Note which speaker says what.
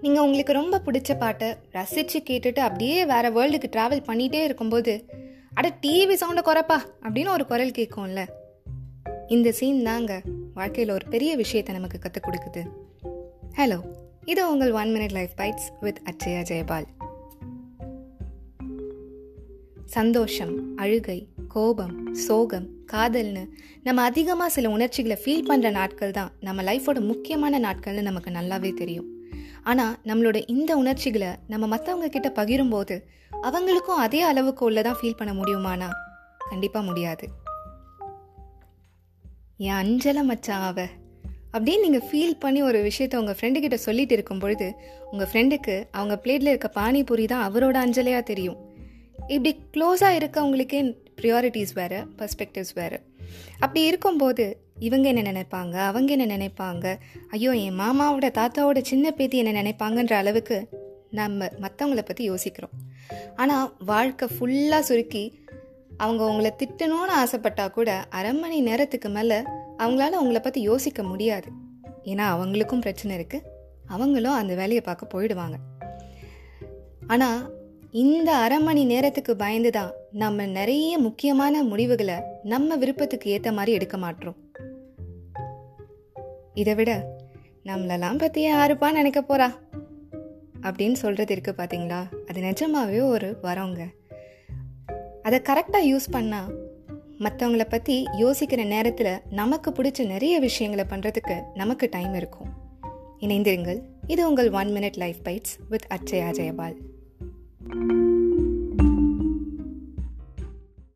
Speaker 1: நீங்கள் உங்களுக்கு ரொம்ப பிடிச்ச பாட்டை ரசித்து கேட்டுட்டு அப்படியே வேறு வேர்ல்டுக்கு ட்ராவல் பண்ணிகிட்டே இருக்கும்போது அட டிவி சவுண்டை குறைப்பா அப்படின்னு ஒரு குரல் கேட்கும்ல. இந்த சீன் தாங்க வாழ்க்கையில் ஒரு பெரிய விஷயத்தை நமக்கு கற்றுக் கொடுக்குது. ஹலோ இது உங்கள் one minute life bites with Atchaya Jayapal. சந்தோஷம் அழுகை கோபம் சோகம் காதல்னு நம்ம அதிகமாக சில உணர்ச்சிகளை ஃபீல் பண்ணுற நாட்கள் தான் நம்ம லைஃபோட முக்கியமான நாட்கள்னு நமக்கு நல்லாவே தெரியும். ஆனால் நம்மளோட இந்த உணர்ச்சிகளை நம்ம மற்றவங்க கிட்ட பகிரும்போது அவங்களுக்கும் அதே அளவுக்கு உள்ளதான் ஃபீல் பண்ண முடியுமானா? கண்டிப்பாக முடியாது. என் அஞ்சலை மச்சான் அவ அப்படின்னு நீங்கள் ஃபீல் பண்ணி ஒரு விஷயத்த உங்கள் ஃப்ரெண்டுக்கிட்ட சொல்லிட்டு இருக்கும் பொழுது உங்கள் ஃப்ரெண்டுக்கு அவங்க பிளேட்டில் இருக்க பானிபூரி தான் அவரோட அஞ்சலையாக தெரியும். இப்படி க்ளோஸாக இருக்கவங்களுக்கே ப்ரியாரிட்டிஸ் வேறு பர்ஸ்பெக்டிவ்ஸ் வேறு. அப்படி இருக்கும்போது இவங்க என்ன நினைப்பாங்க? அவங்க என்ன நினைப்பாங்க? ஐயோ என் மாமாவோட தாத்தாவோட சின்ன பேத்தி என்ன நினைப்பாங்கன்ற அளவுக்கு நம்ம மற்றவங்கள பற்றி யோசிக்கிறோம். ஆனால் வாழ்க்கை ஃபுல்லாக சுருக்கி அவங்க உங்களை திட்டணும்னு ஆசைப்பட்டா கூட அரை மணி நேரத்துக்கு மேலே அவங்களால உங்களை பற்றி யோசிக்க முடியாது. ஏன்னா அவங்களுக்கும் பிரச்சனை இருக்குது அவங்களும் அந்த வேலையை பார்க்க போயிடுவாங்க. ஆனால் இந்த அரை மணி நேரத்துக்கு பயந்து தான் நம்ம நிறைய முக்கியமான முடிவுகளை நம்ம விருப்பத்துக்கு ஏற்ற மாதிரி எடுக்க மாட்டோம். இதை விட நம்மளெல்லாம் பற்றி யாருப்பா நினைக்க போகிறா அப்படின்னு சொல்கிறது இருக்கு பார்த்தீங்களா அது நிஜமாவே ஒரு வரவங்க அதை கரெக்டாக யூஸ் பண்ணால் மற்றவங்கள பற்றி யோசிக்கிற நேரத்தில் நமக்கு பிடிச்ச நிறைய விஷயங்களை பண்ணுறதுக்கு நமக்கு டைம் இருக்கும். இணைந்திருங்கள். இது உங்கள் one minute life bites with Atchaya Jayapal